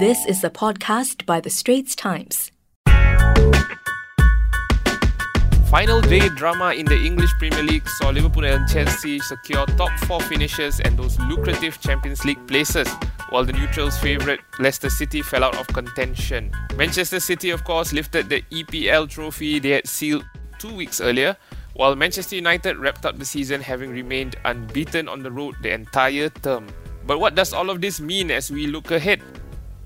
This is a podcast by The Straits Times. Final day drama in the English Premier League saw Liverpool and Chelsea secure top four finishes and those lucrative Champions League places, while the neutrals' favourite Leicester City fell out of contention. Manchester City, of course, lifted the EPL trophy they had sealed two weeks earlier, while Manchester United wrapped up the season having remained unbeaten on the road the entire term. But what does all of this mean as we look ahead?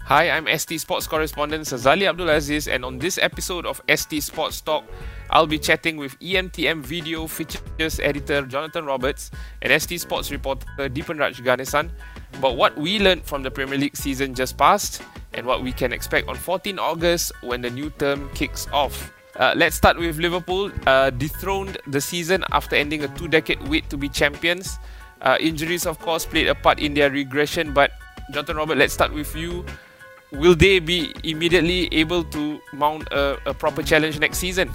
Hi, I'm ST Sports correspondent Sazali Abdulaziz, and on this episode of ST Sports Talk, I'll be chatting with EMTM Video Features Editor Jonathan Roberts and ST Sports reporter Deepan Raj Ganesan about what we learned from the Premier League season just past and what we can expect on 14 August when the new term kicks off. Uh, let's start with Liverpool, uh, dethroned the season after ending a two decade wait to be champions. Uh, injuries, of course, played a part in their regression, but Jonathan Robert, let's start with you will they be immediately able to mount a, a proper challenge next season?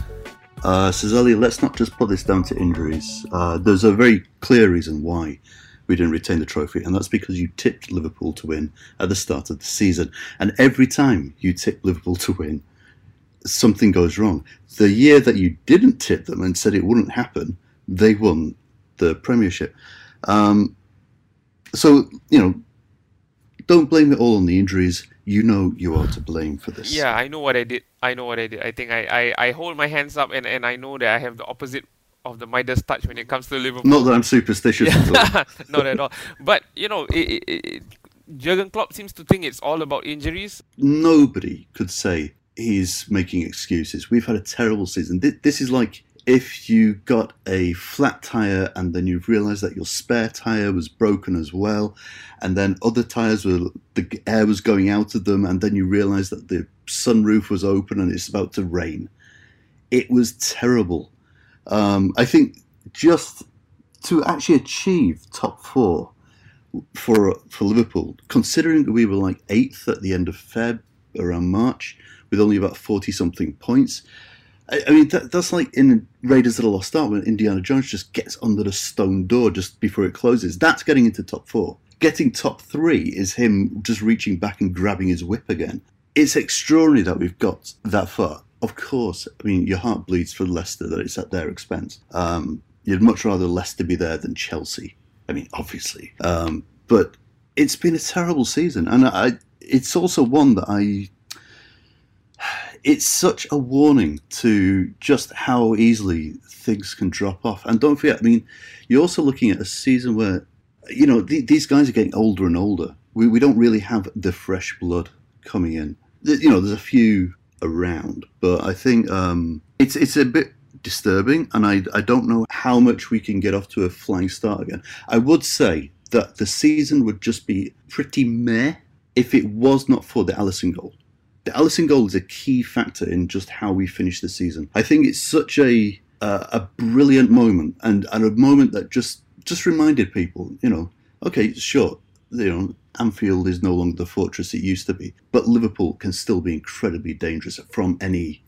Uh, Sazali, let's not just put this down to injuries. Uh, there's a very clear reason why we didn't retain the trophy, and that's because you tipped Liverpool to win at the start of the season. And every time you tip Liverpool to win, something goes wrong. The year that you didn't tip them and said it wouldn't happen, they won the Premiership. Um, so, you know, don't blame it all on the injuries you know you are to blame for this. Yeah, I know what I did. I know what I did. I think I, I, I hold my hands up and, and I know that I have the opposite of the Midas touch when it comes to Liverpool. Not that I'm superstitious at all. Not at all. But, you know, it, it, it, Jurgen Klopp seems to think it's all about injuries. Nobody could say he's making excuses. We've had a terrible season. This is like if you got a flat tire and then you've realized that your spare tire was broken as well, and then other tires were the air was going out of them, and then you realize that the sunroof was open and it's about to rain. It was terrible. Um, I think just to actually achieve top four for for Liverpool, considering that we were like eighth at the end of Feb around March with only about forty something points I, I mean, that, that's like in Raiders of the Lost Ark when Indiana Jones just gets under the stone door just before it closes. That's getting into top four. Getting top three is him just reaching back and grabbing his whip again. It's extraordinary that we've got that far. Of course, I mean, your heart bleeds for Leicester that it's at their expense. Um, you'd much rather Leicester be there than Chelsea. I mean, obviously. Um, but it's been a terrible season. And I, it's also one that I it's such a warning to just how easily things can drop off. And don't forget, I mean, you're also looking at a season where, you know, th- these guys are getting older and older. We, we don't really have the fresh blood coming in. You know, there's a few around, but I think um, it's it's a bit disturbing, and I I don't know how much we can get off to a flying start again. I would say that the season would just be pretty meh if it was not for the Alisson goal the Alisson goal is a key factor in just how we finish the season. I think it's such a uh, a brilliant moment and, and a moment that just just reminded people, you know, okay, sure, you know, Anfield is no longer the fortress it used to be, but Liverpool can still be incredibly dangerous from any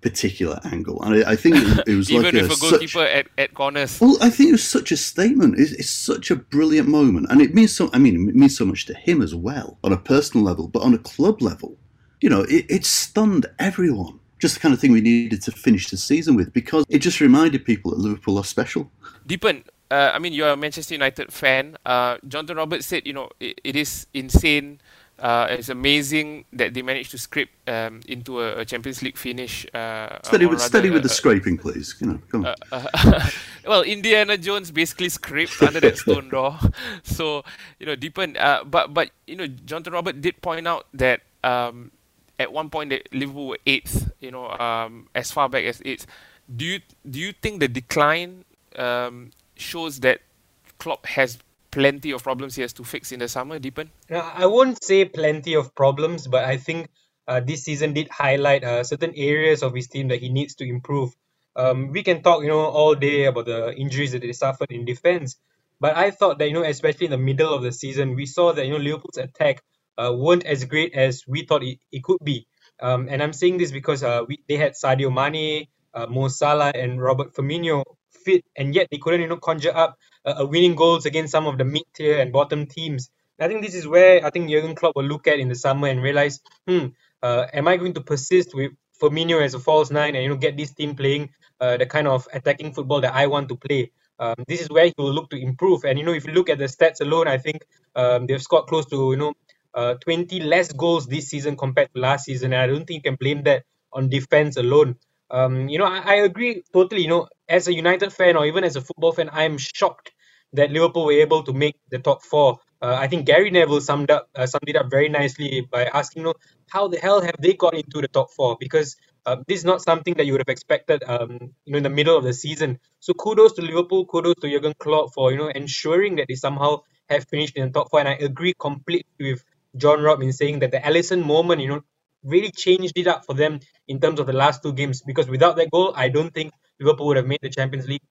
particular angle. And I, I think it, it was like a, a goalkeeper such, at, at corners. Well, I think it was such a statement. It's, it's, such a brilliant moment, and it means so. I mean, it means so much to him as well on a personal level, but on a club level you know, it, it stunned everyone. Just the kind of thing we needed to finish the season with because it just reminded people that Liverpool are special. Deepan, uh, I mean, you're a Manchester United fan. Uh, Jonathan Roberts said, you know, it, it is insane. Uh, it's amazing that they managed to scrape um, into a, a, Champions League finish. Uh, steady with, steady with the uh, scraping, please. You know, come on. Uh, well, Indiana Jones basically scraped under that stone door. So, you know, Deepan. but, but, you know, Jonathan Robert did point out that um, at one point Liverpool were eighth, you know, um, as far back as eighth. Do you do you think the decline um, shows that Klopp has plenty of problems he has to fix in the summer, Deepan? I won't say plenty of problems, but I think uh, this season did highlight uh, certain areas of his team that he needs to improve. Um, we can talk, you know, all day about the injuries that they suffered in defense, but I thought that you know, especially in the middle of the season, we saw that you know Liverpool's attack uh, weren't as great as we thought it, it could be. Um, and I'm saying this because uh, we, they had Sadio Mane, uh, Mo Salah, and Robert Firmino fit, and yet they couldn't, you know, conjure up uh, winning goals against some of the mid-tier and bottom teams I think this is where I think Jurgen Klopp will look at in the summer and realize, hmm, uh, am I going to persist with Firmino as a false nine and you know get this team playing uh, the kind of attacking football that I want to play? Um, this is where he will look to improve. And you know, if you look at the stats alone, I think um, they've scored close to you know uh, 20 less goals this season compared to last season. And I don't think you can blame that on defense alone. Um, you know, I, I agree totally. You know, as a United fan or even as a football fan, I am shocked that Liverpool were able to make the top four. Uh, I think Gary Neville summed up uh, summed it up very nicely by asking, you know, how the hell have they got into the top four? Because uh, this is not something that you would have expected, um, you know, in the middle of the season. So kudos to Liverpool, kudos to Jurgen Klopp for you know ensuring that they somehow have finished in the top four. And I agree completely with John Robb in saying that the Alisson moment, you know, really changed it up for them in terms of the last two games. Because without that goal, I don't think Liverpool would have made the Champions League.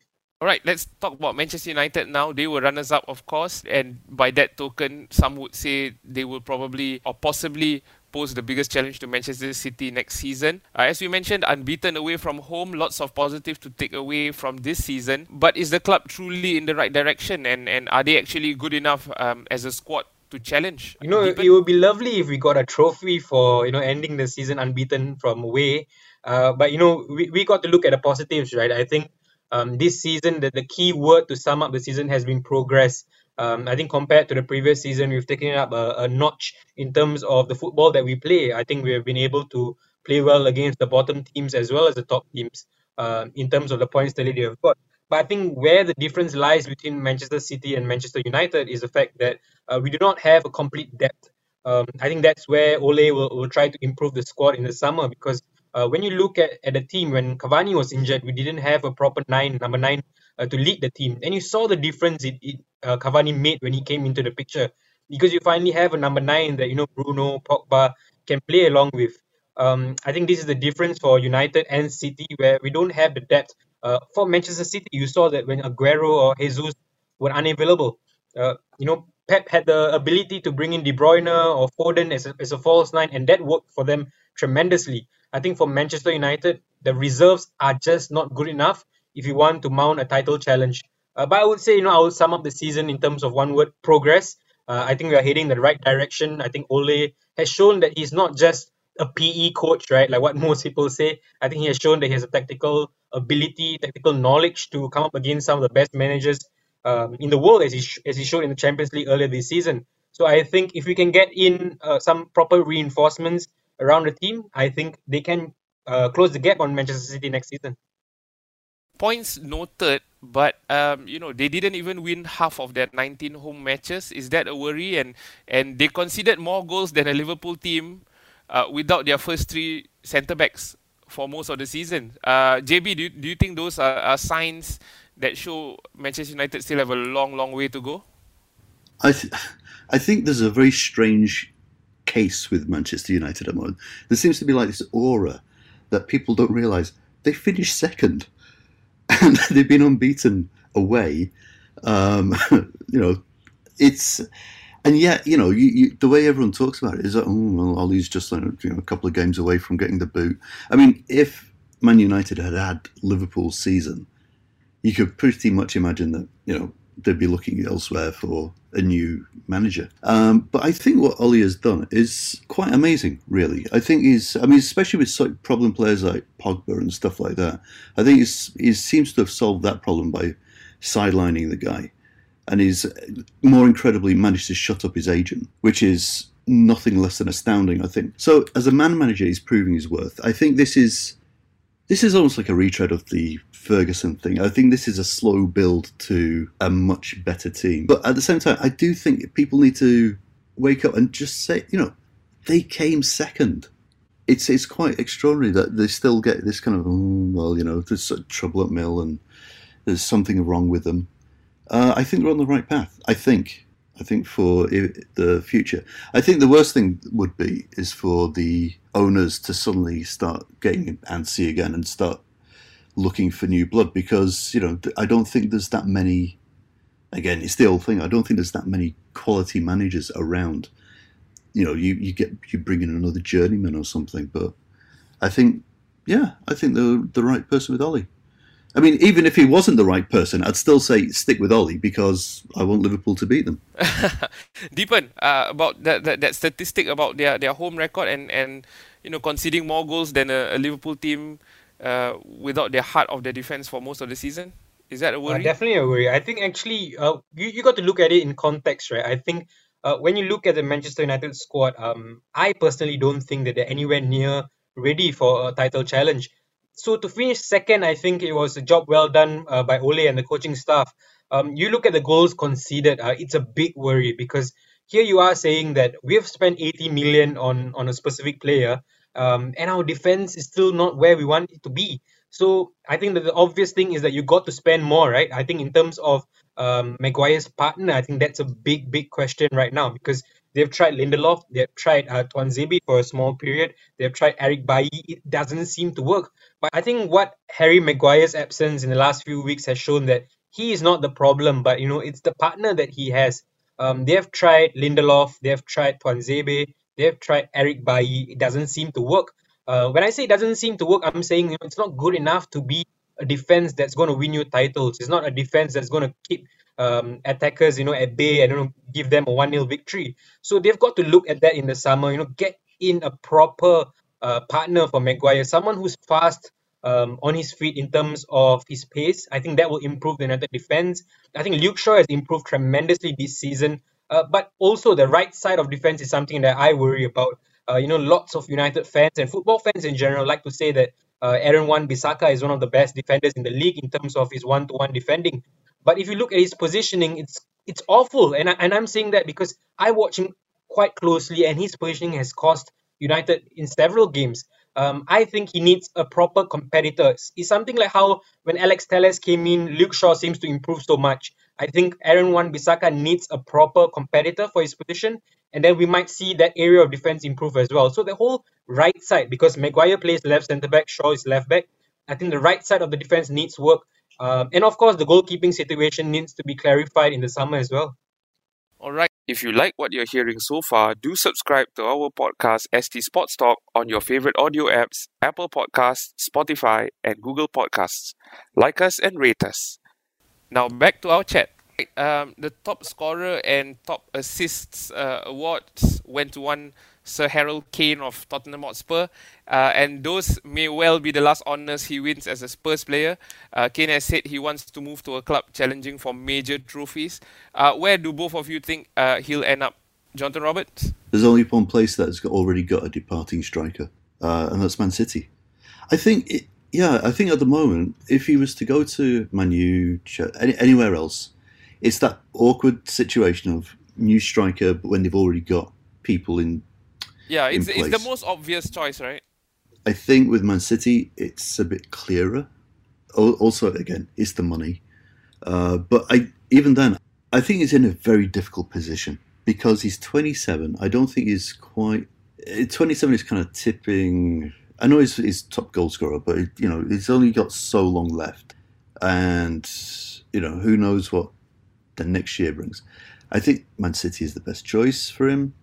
All right, let's talk about Manchester United now. They were runners up, of course, and by that token, some would say they will probably or possibly pose the biggest challenge to Manchester City next season. Uh, as we mentioned, unbeaten away from home, lots of positive to take away from this season. But is the club truly in the right direction, and, and are they actually good enough um, as a squad to challenge? You know, it would be lovely if we got a trophy for you know ending the season unbeaten from away. Uh, but you know, we, we got to look at the positives, right? I think um, this season, the, the key word to sum up the season has been progress. Um, I think compared to the previous season, we've taken up a, a notch in terms of the football that we play. I think we have been able to play well against the bottom teams as well as the top teams uh, in terms of the points that they have got. But I think where the difference lies between Manchester City and Manchester United is the fact that uh, we do not have a complete depth. Um, I think that's where Ole will, will try to improve the squad in the summer because uh, when you look at, at the team, when Cavani was injured, we didn't have a proper nine, number nine, uh, to lead the team. And you saw the difference it, it uh, Cavani made when he came into the picture because you finally have a number nine that you know Bruno Pogba can play along with. Um, I think this is the difference for United and City where we don't have the depth. Uh, for Manchester City, you saw that when Aguero or Jesus were unavailable, uh, you know Pep had the ability to bring in De Bruyne or Foden as a, as a false nine, and that worked for them tremendously. I think for Manchester United, the reserves are just not good enough if you want to mount a title challenge. Uh, but I would say, you know, I would sum up the season in terms of one word progress. Uh, I think we are heading the right direction. I think Ole has shown that he's not just a PE coach, right? Like what most people say. I think he has shown that he has a tactical ability, tactical knowledge to come up against some of the best managers um, in the world, as he sh- as he showed in the Champions League earlier this season. So I think if we can get in uh, some proper reinforcements around the team, I think they can uh, close the gap on Manchester City next season. Points noted, but um, you know they didn't even win half of their 19 home matches. Is that a worry? And and they conceded more goals than a Liverpool team uh, without their first three centre backs for most of the season. Uh, JB, do you, do you think those are, are signs that show Manchester United still have a long, long way to go? I th- I think there's a very strange case with Manchester United at the moment. There seems to be like this aura that people don't realise they finished second and they've been unbeaten away. Um, you know, it's and yet you know you, you, the way everyone talks about it is that oh well, Ollie's just you know a couple of games away from getting the boot. I mean, if Man United had had Liverpool's season, you could pretty much imagine that you know they'd be looking elsewhere for a new manager. Um, but I think what Ollie has done is quite amazing, really. I think he's, I mean, especially with such problem players like Pogba and stuff like that, I think he seems to have solved that problem by sidelining the guy. And he's uh, more incredibly managed to shut up his agent, which is nothing less than astounding, I think. So, as a man manager, he's proving his worth. I think this is this is almost like a retread of the Ferguson thing. I think this is a slow build to a much better team. But at the same time, I do think people need to wake up and just say, you know, they came second. It's it's quite extraordinary that they still get this kind of oh, well, you know, there's trouble at Mill and there's something wrong with them. Uh, I think we're on the right path. I think. I think for the future. I think the worst thing would be is for the owners to suddenly start getting antsy again and start looking for new blood because you know I don't think there's that many. Again, it's the old thing. I don't think there's that many quality managers around. You know, you, you get you bring in another journeyman or something, but I think, yeah, I think the the right person with Ollie. I mean, even if he wasn't the right person, I'd still say stick with Ole because I want Liverpool to beat them. Deepan uh, about that, that that statistic about their their home record and and you know conceding more goals than a, a Liverpool team uh, without their heart of their defense for most of the season. Is that a Uh, worry? definitely a worry. I think actually, uh, you, you got to look at it in context, right? I think uh, when you look at the Manchester United squad, um, I personally don't think that they're anywhere near ready for a title challenge. So to finish second, I think it was a job well done uh, by Ole and the coaching staff. Um, you look at the goals conceded, uh, it's a big worry because here you are saying that we have spent 80 million on on a specific player, um, and our defense is still not where we want it to be. So I think that the obvious thing is that you got to spend more, right? I think in terms of um, Maguire's partner, I think that's a big, big question right now because they've tried Lindelof, they've tried uh, Tuanzebe for a small period, they've tried Eric Bailly. It doesn't seem to work. But I think what Harry Maguire's absence in the last few weeks has shown that he is not the problem, but you know it's the partner that he has. Um, they have tried Lindelof, they have tried Tuanzebe, they have tried Eric Bailly. It doesn't seem to work. Uh, when I say it doesn't seem to work, I'm saying you know, it's not good enough to be a defense that's going to win you titles. It's not a defense that's going to keep um, attackers, you know, at bay and you know, give them a one 0 victory. So they've got to look at that in the summer. You know, get in a proper uh, partner for Maguire, someone who's fast, um, on his feet in terms of his pace. I think that will improve the United defense. I think Luke Shaw has improved tremendously this season. Uh, but also the right side of defense is something that I worry about. Uh, you know, lots of United fans and football fans in general like to say that uh, Aaron Wan Bissaka is one of the best defenders in the league in terms of his one-to-one defending. But if you look at his positioning, it's it's awful, and I, and I'm saying that because I watch him quite closely, and his positioning has cost United in several games. Um, I think he needs a proper competitor. It's something like how when Alex Telles came in, Luke Shaw seems to improve so much. I think Aaron Wan Bissaka needs a proper competitor for his position, and then we might see that area of defense improve as well. So the whole right side, because Maguire plays left centre back, Shaw is left back. I think the right side of the defense needs work, um, and of course the goalkeeping situation needs to be clarified in the summer as well. All right. If you like what you're hearing so far, do subscribe to our podcast ST Sports Talk on your favorite audio apps, Apple Podcasts, Spotify, and Google Podcasts. Like us and rate us. Now back to our chat. Um, the top scorer and top assists uh, awards went to one Sir Harold Kane of Tottenham Hotspur, uh, and those may well be the last honours he wins as a Spurs player. Uh, Kane has said he wants to move to a club challenging for major trophies. Uh, where do both of you think uh, he'll end up? Jonathan Roberts? There's only one place that's already got a departing striker, uh, and that's Man City. I think, it, yeah, I think at the moment, if he was to go to Man U, Ch- any, anywhere else, it's that awkward situation of new striker, but when they've already got people in. Yeah, In it's, it's the most obvious choice, right? I think with Man City, it's a bit clearer. Also, again, it's the money. Uh, but I even then, I think he's in a very difficult position because he's 27. I don't think he's quite. eh, 27 is kind of tipping. I know he's, he's top goal scorer, but you know he's only got so long left, and you know who knows what the next year brings. I think Man City is the best choice for him,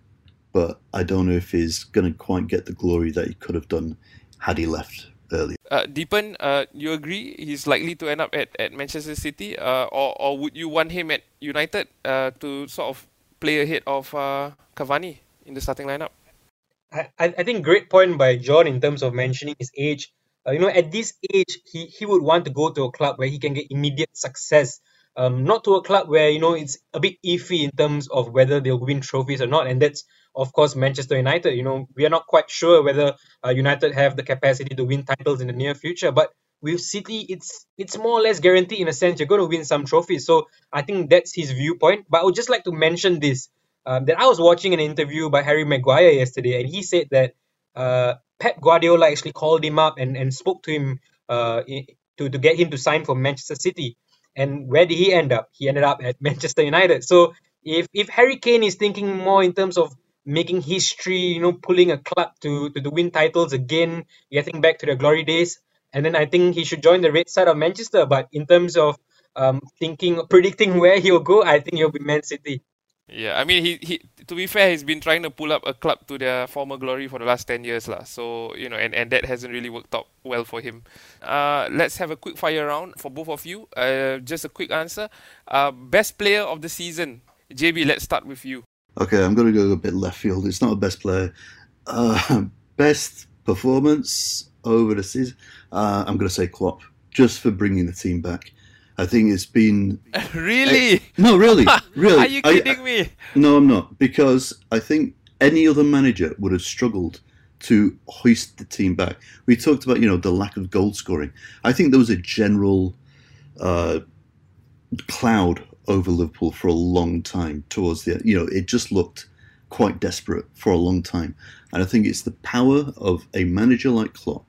but I don't know if he's going to quite get the glory that he could have done had he left earlier. Uh, Deepan, uh, you agree he's likely to end up at, at Manchester City, uh, or or would you want him at United uh, to sort of play ahead of uh, Cavani in the starting lineup? I, I I think great point by John in terms of mentioning his age. Uh, you know, at this age, he, he would want to go to a club where he can get immediate success. Um, not to a club where you know it's a bit iffy in terms of whether they'll win trophies or not, and that's of course Manchester United. You know, we are not quite sure whether uh, United have the capacity to win titles in the near future, but with City, it's it's more or less guaranteed in a sense you're going to win some trophies. So I think that's his viewpoint. But I would just like to mention this um, that I was watching an interview by Harry Maguire yesterday, and he said that uh, Pep Guardiola actually called him up and, and spoke to him uh, to, to get him to sign for Manchester City. And where did he end up? He ended up at Manchester United. So if if Harry Kane is thinking more in terms of making history, you know, pulling a club to to, to win titles again, getting back to their glory days, and then I think he should join the red side of Manchester. But in terms of um, thinking, predicting where he'll go, I think he'll be Man City. Yeah, I mean, he, he to be fair, he's been trying to pull up a club to their former glory for the last 10 years. lah. So, you know, and, and that hasn't really worked out well for him. Uh, let's have a quick fire round for both of you. Uh, just a quick answer. Uh, best player of the season. JB, let's start with you. Okay, I'm going to go a bit left field. It's not a best player. Uh, best performance over the season. Uh, I'm going to say Klopp, just for bringing the team back. I think it's been really? no, really, really. Are you kidding I, me? No, I'm not because I think any other manager would have struggled to hoist the team back. We talked about you know the lack of goal scoring. I think there was a general uh, cloud over Liverpool for a long time towards the you know it just looked quite desperate for a long time, and I think it's the power of a manager like Klopp,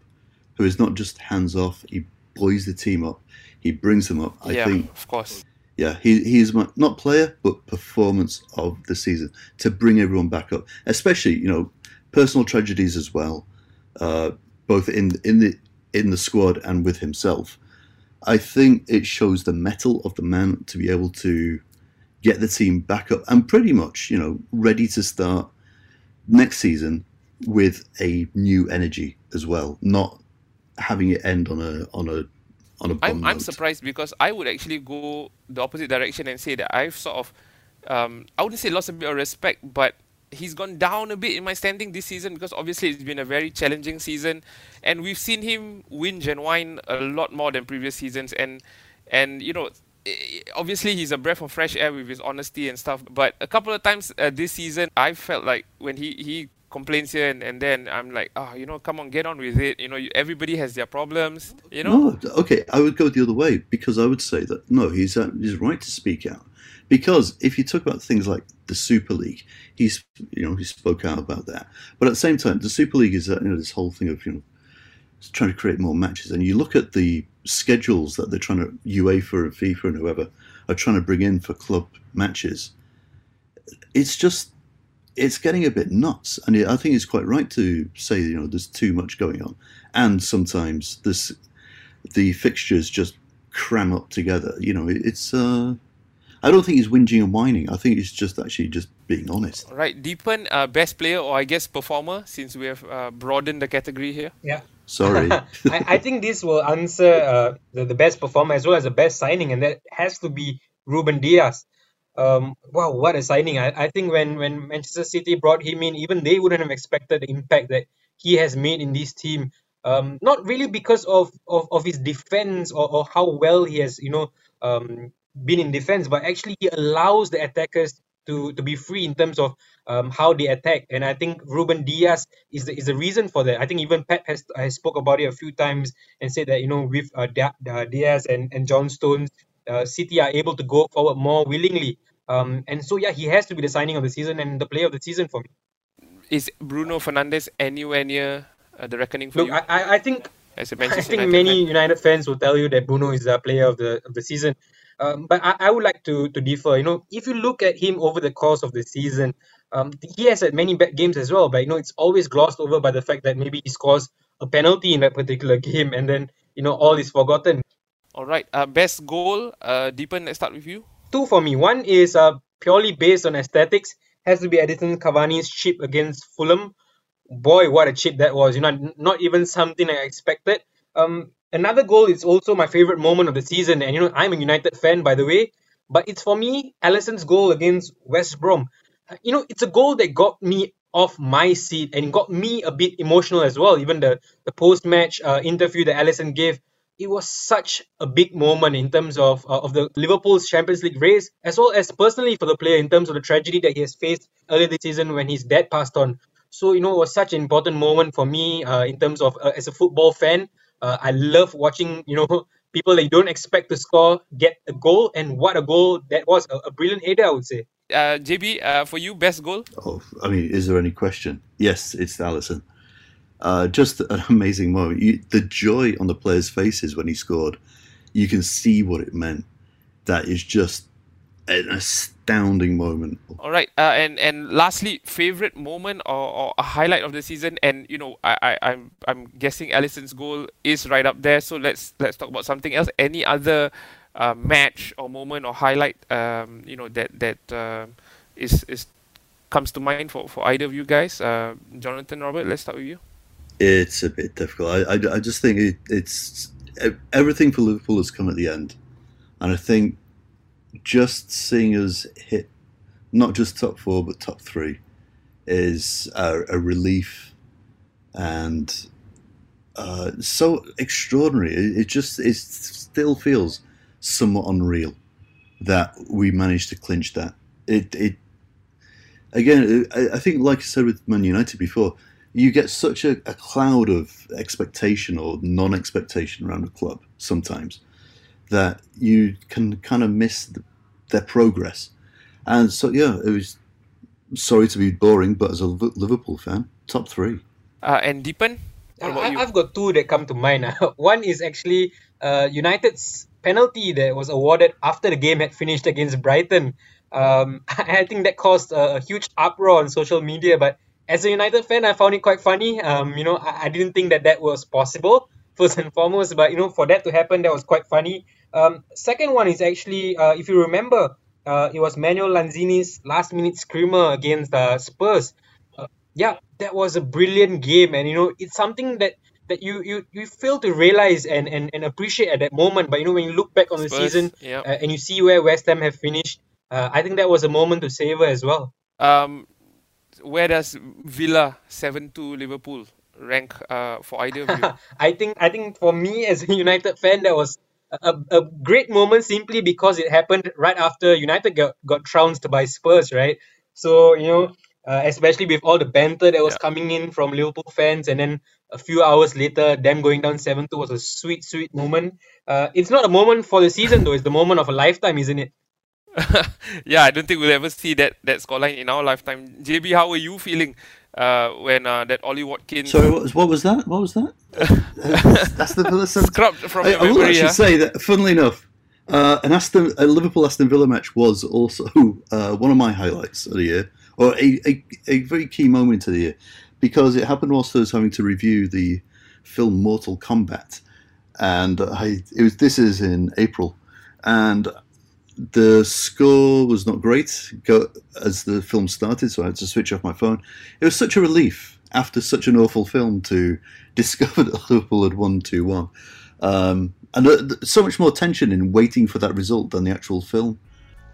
who is not just hands off. He buoys the team up he brings them up. I yeah, think, of course. Yeah, he he's my, not player but performance of the season to bring everyone back up, especially you know personal tragedies as well, uh, both in in the in the squad and with himself. I think it shows the mettle of the man to be able to get the team back up and pretty much you know ready to start next season with a new energy as well, not having it end on a on a on a I'm, I'm surprised because I would actually go the opposite direction and say that I've sort of, um, I wouldn't say lost a bit of respect, but he's gone down a bit in my standing this season because obviously it's been a very challenging season, and we've seen him win and whine a lot more than previous seasons, and and you know. Obviously, he's a breath of fresh air with his honesty and stuff. But a couple of times uh, this season, I felt like when he, he complaints here and, and then I'm like, oh, you know, come on, get on with it. You know, everybody has their problems. You know. No, okay, I would go the other way because I would say that no, he's uh, he's right to speak out. Because if you talk about things like the Super League, he's you know he spoke out about that. But at the same time, the Super League is uh, you know this whole thing of you know trying to create more matches, and you look at the schedules that they're trying to UEFA and FIFA and whoever are trying to bring in for club matches. It's just it's getting a bit nuts, and I think it's quite right to say you know there's too much going on, and sometimes this the fixtures just cram up together. You know, it's. Uh, I don't think he's whinging and whining. I think he's just actually just being honest. Right, Deepan, uh, best player or I guess performer, since we have uh, broadened the category here. Yeah. Sorry. I, I, think this will answer uh, the, the best performer as well as the best signing, and that has to be Ruben Dias um, wow, what a signing! I, I think when when Manchester City brought him in, even they wouldn't have expected the impact that he has made in this team. Um, not really because of, of, of his defense or, or how well he has, you know, um, been in defense, but actually he allows the attackers to, to be free in terms of um, how they attack. And I think Ruben Dias is the, is the reason for that. I think even Pep has, has spoke about it a few times and said that, you know, with uh, Dias and, and John Stones, uh, City are able to go forward more willingly. Um, and so yeah, he has to be the signing of the season and the player of the season for me. Is Bruno Fernandes anywhere near uh, the reckoning for Look, you? I, I think I think United many fan. United fans will tell you that Bruno is the player of the of the season. Um, but I, I would like to to differ. You know, if you look at him over the course of the season, um, he has had many bad games as well. But you know, it's always glossed over by the fact that maybe he scores a penalty in that particular game, and then you know all is forgotten. All right. Uh, best goal. Uh, Deepan, let's start with you two for me. One is uh, purely based on aesthetics. Has to be Edinson Cavani's chip against Fulham. Boy, what a chip that was! You know, not even something I expected. Um, another goal is also my favorite moment of the season, and you know, I'm a United fan, by the way. But it's for me, Alisson's goal against West Brom. You know, it's a goal that got me off my seat and got me a bit emotional as well. Even the the post match uh, interview that Allison gave it was such a big moment in terms of uh, of the Liverpool's Champions League race, as well as personally for the player in terms of the tragedy that he has faced earlier this season when his dad passed on. So you know, it was such an important moment for me uh, in terms of uh, as a football fan. Uh, I love watching you know people that you don't expect to score get a goal, and what a goal that was! A, a brilliant header, I would say. Uh, JB, uh, for you, best goal? Oh, I mean, is there any question? Yes, it's Alisson. Uh, just an amazing moment. You, the joy on the players' faces when he scored, you can see what it meant. That is just an astounding moment. All right, uh, and and lastly, favorite moment or, or a highlight of the season, and you know, I, I I'm I'm guessing Alisson's goal is right up there. So let's let's talk about something else. Any other uh, match or moment or highlight, um, you know, that that uh, is is comes to mind for, for either of you guys? Uh, Jonathan, Robert, let's start with you. It's a bit difficult. I, I, I just think it, it's everything for Liverpool has come at the end, and I think just seeing us hit not just top four but top three is a, a relief and uh, so extraordinary. It, it just it still feels somewhat unreal that we managed to clinch that. It it again. I, I think, like I said with Man United before, you get such a, a cloud of expectation or non-expectation around a club sometimes that you can kind of miss the, their progress. And so, yeah, it was sorry to be boring, but as a Liverpool fan, top three. Uh, and Deepan, I, have got two that come to mind. One is actually uh, United's penalty that was awarded after the game had finished against Brighton. Um, I think that caused a, a, huge uproar on social media. But as a United fan, I found it quite funny. Um, you know, I, I didn't think that that was possible first and foremost. But you know, for that to happen, that was quite funny. Um, second one is actually, uh, if you remember, uh, it was Manuel Lanzini's last minute screamer against uh, Spurs. Uh, yeah, that was a brilliant game, and you know, it's something that that you you you fail to realize and, and, and appreciate at that moment. But you know, when you look back on the Spurs, season yep. uh, and you see where West Ham have finished, uh, I think that was a moment to savor as well. Um, where does Villa seven two Liverpool rank uh, for either of you? I think I think for me as a United fan, that was a, a great moment simply because it happened right after United got, got trounced by Spurs, right? So you know uh, especially with all the banter that was yeah. coming in from Liverpool fans, and then a few hours later, them going down seven two was a sweet, sweet moment. Uh, it's not a moment for the season though; it's the moment of a lifetime, isn't it? yeah, I don't think we'll ever see that that scoreline in our lifetime. JB, how were you feeling uh, when uh, that Ollie Watkins? Sorry, what was, what was that? What was that? that's the Villa. Scrubbed from I, I will actually say that. Funnily enough, uh, an Aston, a Liverpool Aston Villa match was also uh, one of my highlights of the year or a, a, a very key moment of the year because it happened whilst I was having to review the film Mortal Kombat, and I it was this is in April, and the score was not great as the film started, so I had to switch off my phone. It was such a relief after such an awful film to discover that Liverpool had won two one, um, and uh, so much more tension in waiting for that result than the actual film.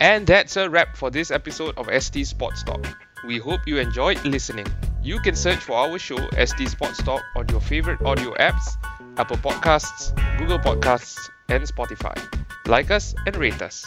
And that's a wrap for this episode of ST Sports Talk. We hope you enjoyed listening. You can search for our show ST Sports Talk on your favorite audio apps, Apple Podcasts, Google Podcasts, and Spotify. Like us and rate us.